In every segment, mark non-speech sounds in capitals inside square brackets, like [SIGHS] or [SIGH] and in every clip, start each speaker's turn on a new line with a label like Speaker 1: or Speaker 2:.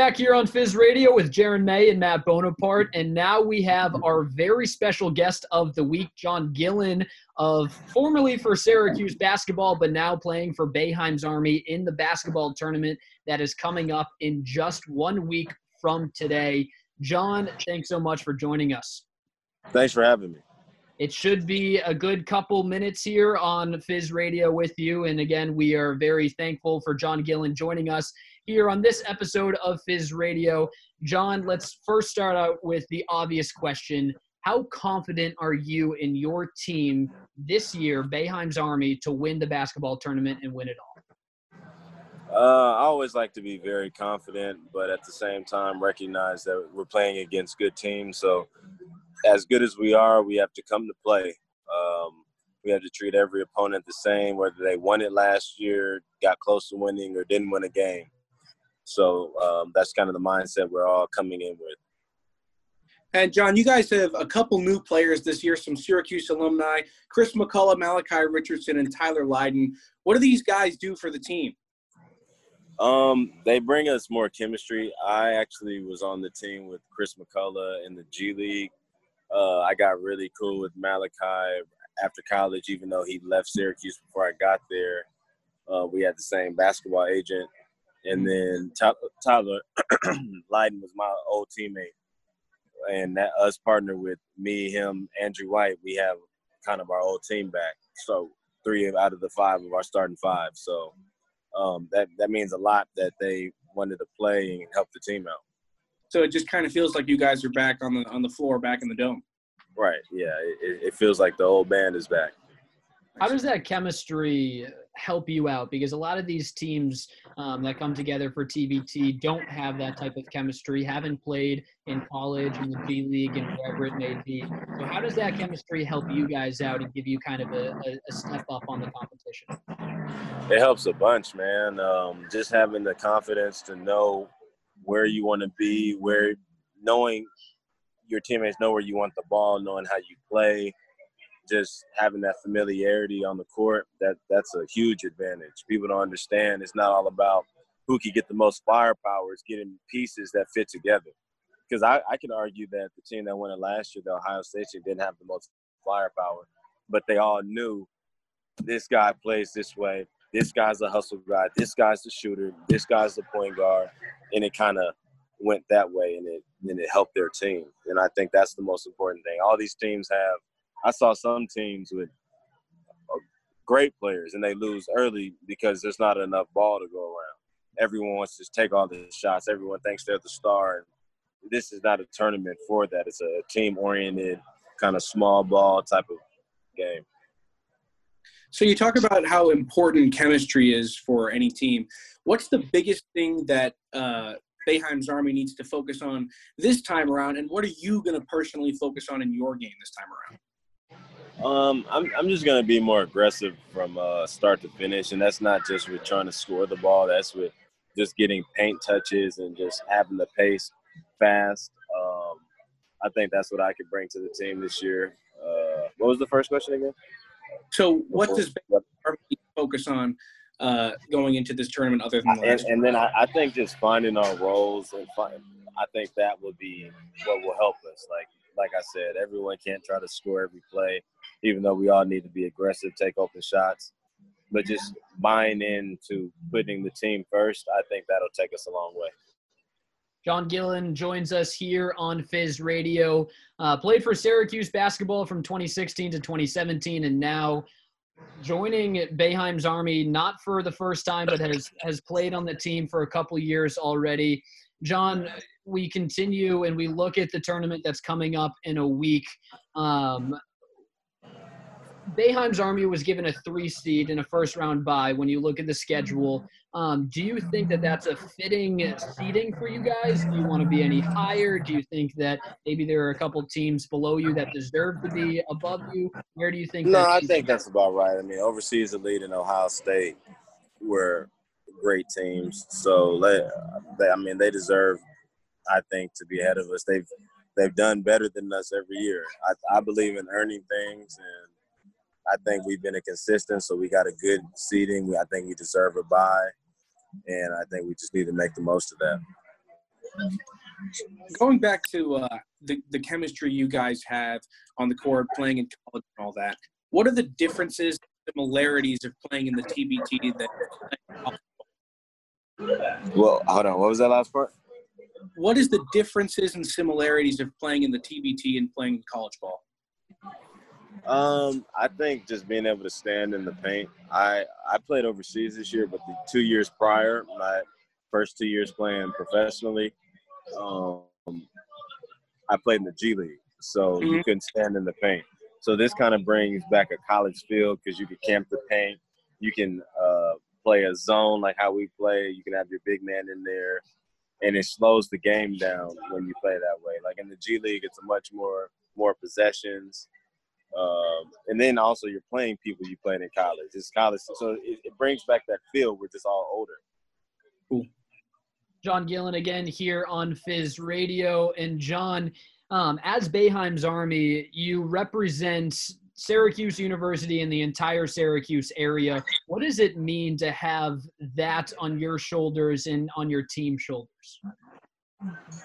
Speaker 1: Back here on Fizz Radio with Jaron May and Matt Bonaparte. And now we have our very special guest of the week, John Gillon, of formerly for Syracuse basketball, but now playing for Boeheim's Army in the basketball tournament that is coming up in just one week from today. John, thanks so much for joining us.
Speaker 2: Thanks for having me.
Speaker 1: It should be a good couple minutes here on Fizz Radio with you. And again, we are very thankful for John Gillon joining us here on this episode of Fizz Radio. John, let's first start out with the obvious question. How confident are you in your team this year, Boeheim's Army, to win the basketball tournament and win it all?
Speaker 2: Uh, I always like to be very confident, but at the same time, recognize that we're playing against good teams. So, as good as we are, we have to come to play. Um, we have to treat every opponent the same, whether they won it last year, got close to winning, or didn't win a game. So um, that's kind of the mindset we're all coming in with.
Speaker 3: And John, you guys have a couple new players this year, some Syracuse alumni, Chris McCullough, Malachi Richardson, and Tyler Lydon. What do these guys do for the team?
Speaker 2: Um, they bring us more chemistry. I actually was on the team with Chris McCullough in the G League. Uh, I got really cool with Malachi after college, even though he left Syracuse before I got there. Uh, we had the same basketball agent, and then Tyler [CLEARS THROAT] Lydon was my old teammate, and that us partner with me, him, Andrew White. We have kind of our old team back. So three out of the five of our starting five. So um, that that means a lot that they wanted to play and help the team out.
Speaker 3: So it just kind of feels like you guys are back on the on the floor, back in the dome.
Speaker 2: Right. Yeah. It, it feels like the old band is back.
Speaker 1: How does that chemistry help you out? Because a lot of these teams um, that come together for TBT don't have that type of chemistry, haven't played in college, in the B League, and wherever it may be. So, how does that chemistry help you guys out and give you kind of a, a step up on the competition?
Speaker 2: It helps a bunch, man. Um, just having the confidence to know where you want to be, where knowing your teammates know where you want the ball, knowing how you play, just having that familiarity on the court, that that's a huge advantage. People don't understand it's not all about who can get the most firepower, it's getting pieces that fit together. Because I, I can argue that the team that won it last year, the Ohio State team, didn't have the most firepower, but they all knew this guy plays this way, this guy's a hustle guy, this guy's the shooter, this guy's the point guard, and it kind of went that way, and it and it helped their team. And I think that's the most important thing. All these teams have I saw some teams with uh, great players and they lose early because there's not enough ball to go around. Everyone wants to take all the shots. Everyone thinks they're the star. This is not a tournament for that. It's a team-oriented, kind of small ball type of game.
Speaker 3: So you talk about how important chemistry is for any team. What's the biggest thing that uh, Boeheim's Army needs to focus on this time around, and what are you going to personally focus on in your game this time around?
Speaker 2: Um, I'm I'm just gonna be more aggressive from uh, start to finish, and that's not just with trying to score the ball. That's with just getting paint touches and just having the pace fast. Um, I think that's what I could bring to the team this year. Uh, what was the first question again?
Speaker 3: So, what does focus on uh, going into this tournament other than the
Speaker 2: and, and, then I, I, think just finding our roles and find, I think that will be what will help us. Like like I said, everyone can't try to score every play, even though we all need to be aggressive, take open shots. But just buying into putting the team first, I think that'll take us a long way.
Speaker 1: John Gillon joins us here on Fizz Radio. Uh, played for Syracuse basketball from 2016 to 2017, and now joining Boeheim's Army, not for the first time, but has has played on the team for a couple years already. John, we continue and we look at the tournament that's coming up in a week. Um, Boeheim's Army was given a three seed in a first round bye when you look at the schedule. Um, do you think that that's a fitting seeding for you guys? Do you want to be any higher? Do you think that maybe there are a couple teams below you that deserve to be above you? Where do you think?
Speaker 2: No, I think that's about right. I mean, overseas elite in Ohio State were great teams, so they, I mean, they deserve I think, to be ahead of us. They've they've done better than us every year. I, I believe in earning things, and I think we've been a consistent. So we got a good seating. I think we deserve a bye, and I think we just need to make the most of that.
Speaker 3: going back to uh, the the chemistry you guys have on the court, playing in college and all that. What are the differences, similarities of playing in the TBT that?
Speaker 2: Well, hold on. What was that last part?
Speaker 3: What is the differences and similarities of playing in the TBT and playing college ball?
Speaker 2: Um, [LAUGHS] I think just being able to stand in the paint. I I played overseas this year, but the two years prior, my first two years playing professionally, um, I played in the G League, so mm-hmm. you couldn't stand in the paint. So this kind of brings back a college feel because you can camp the paint, you can uh, play a zone like how we play. You can have your big man in there, and it slows the game down when you play that way. Like in the G League, it's a much more more possessions. Um, and then also you're playing people you played in college. It's college, so it, it brings back that feel. We're just all older.
Speaker 1: Cool. John Gillon again here on Fizz Radio. And John, um, as Boeheim's Army, you represent Syracuse University and the entire Syracuse area. What does it mean to have that on your shoulders and on your team's shoulders?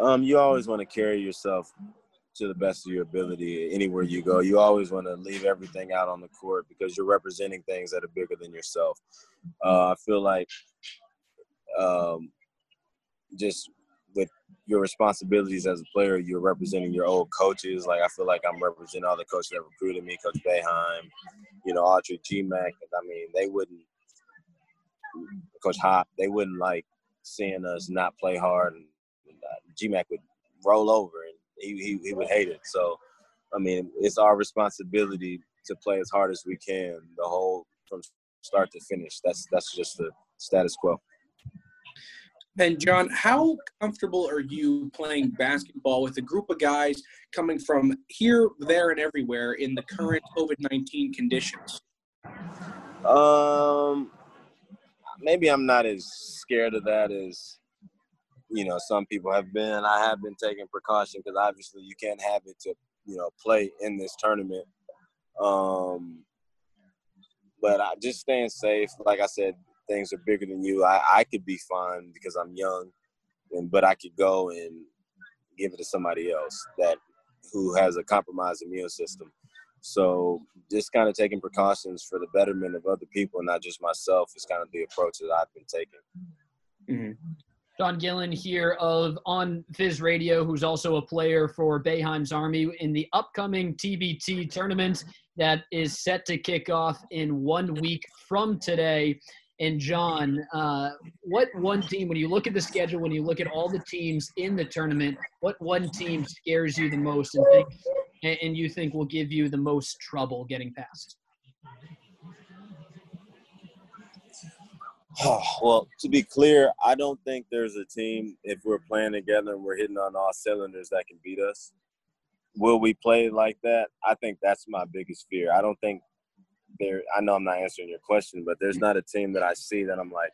Speaker 2: Um, you always want to carry yourself to the best of your ability anywhere you go. You always want to leave everything out on the court because you're representing things that are bigger than yourself. Uh, I feel like um, just with your responsibilities as a player, you're representing your old coaches. Like I feel like I'm representing all the coaches that recruited me, Coach Boeheim, you know, Autry GMAC. I mean, they wouldn't, Coach Hop, they wouldn't like seeing us not play hard. And uh, GMAC would roll over and he, he, he would hate it. So, I mean, it's our responsibility to play as hard as we can the whole from start to finish. That's that's just the status quo.
Speaker 3: And John, how comfortable are you playing basketball with a group of guys coming from here, there, and everywhere in the current COVID nineteen conditions?
Speaker 2: Um, maybe I'm not as scared of that as you know some people have been. I have been taking precaution because obviously you can't have it to you know play in this tournament. Um, but I just staying safe. Like I said, things are bigger than you. I, I could be fine because I'm young, and but I could go and give it to somebody else that who has a compromised immune system. So just kind of taking precautions for the betterment of other people, not just myself, is kind of the approach that I've been taking.
Speaker 1: Mm-hmm. John Gillon here of on Fizz Radio, who's also a player for Boeheim's Army in the upcoming TBT tournament that is set to kick off in one week from today. And John, uh, what one team, when you look at the schedule, when you look at all the teams in the tournament, what one team scares you the most and think, and you think will give you the most trouble getting past? [SIGHS]
Speaker 2: well, to be clear, I don't think there's a team if we're playing together and we're hitting on all cylinders that can beat us. Will we play like that? I think that's my biggest fear. I don't think there. I know I'm not answering your question, but there's not a team that I see that I'm like,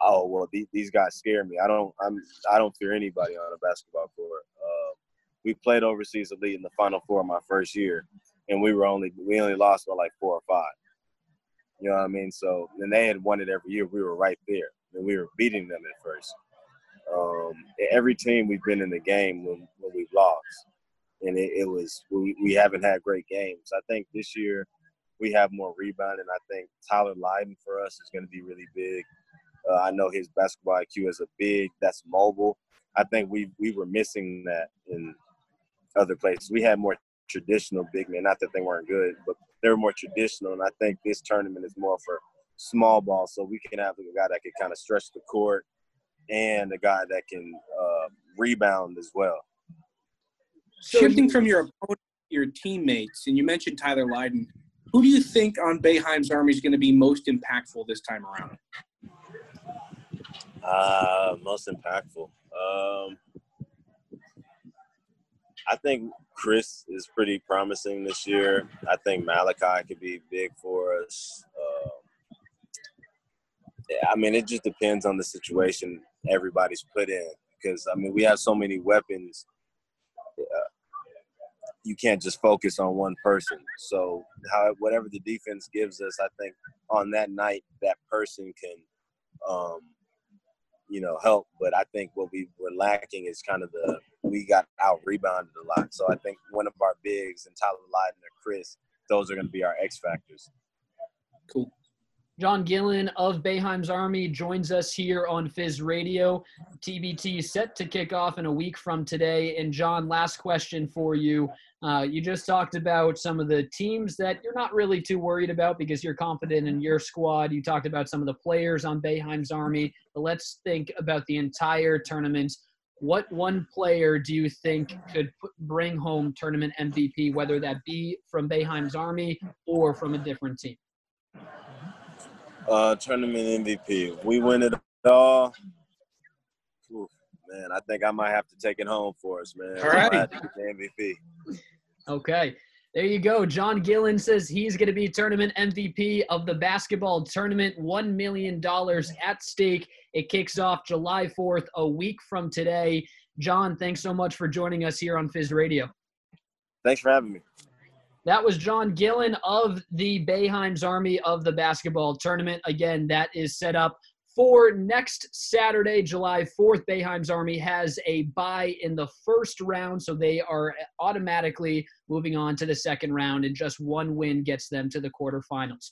Speaker 2: oh well, these, guys scare me. I don't. I'm. I don't fear anybody on a basketball court. Uh, we played overseas elite in the Final Four of my first year, and we were only we only lost by like four or five. You know what I mean? So and they had won it every year. We were right there, and we were beating them at first. Um, every team we've been in the game when, when we've lost, and it, it was we, we haven't had great games. I think this year we have more rebound, and I think Tyler Lydon for us is going to be really big. Uh, I know his basketball IQ is a big that's mobile. I think we we were missing that in other places. We had more traditional big men. Not that they weren't good, but they were more traditional. And I think this tournament is more for small ball, so we can have a guy that can kind of stretch the court and a guy that can uh, rebound as well.
Speaker 3: Shifting from your opponent, your teammates, and you mentioned Tyler Lydon. Who do you think on Boeheim's Army is going to be most impactful this time around?
Speaker 2: Uh, most impactful. Um, I think Chris is pretty promising this year. I think Malachi could be big for us. Um, yeah, I mean, it just depends on the situation everybody's put in. Because I mean, we have so many weapons. Uh, you can't just focus on one person. So, how whatever the defense gives us, I think on that night that person can um, you know, help. But I think what we were lacking is kind of the we got out rebounded a lot. So I think one of our bigs and Tyler Lydon or Chris, those are going to be our X factors.
Speaker 3: Cool.
Speaker 1: John Gillon of Boeheim's Army joins us here on Fizz Radio. TBT set to kick off in a week from today. And John, last question for you. Uh, you just talked about some of the teams that you're not really too worried about because you're confident in your squad. You talked about some of the players on Boeheim's Army. But let's think about the entire tournament. What one player do you think could put, bring home tournament MVP, whether that be from Boeheim's Army or from a different team?
Speaker 2: Uh, tournament MVP. We win it all. Oof, man, I think I might have to take it home for us, man.
Speaker 3: All right.
Speaker 2: MVP.
Speaker 1: Okay. There you go. John Gillon says he's going to be tournament MVP of the basketball tournament. $1 million at stake. It kicks off July 4th, a week from today. John, thanks so much for joining us here on Fizz Radio.
Speaker 2: Thanks for having me.
Speaker 1: That was John Gillon of the Boeheim's Army of the basketball tournament. Again, that is set up for next Saturday, July 4th. Boeheim's Army has a bye in the first round, so they are automatically moving on to the second round, and just one win gets them to the quarterfinals.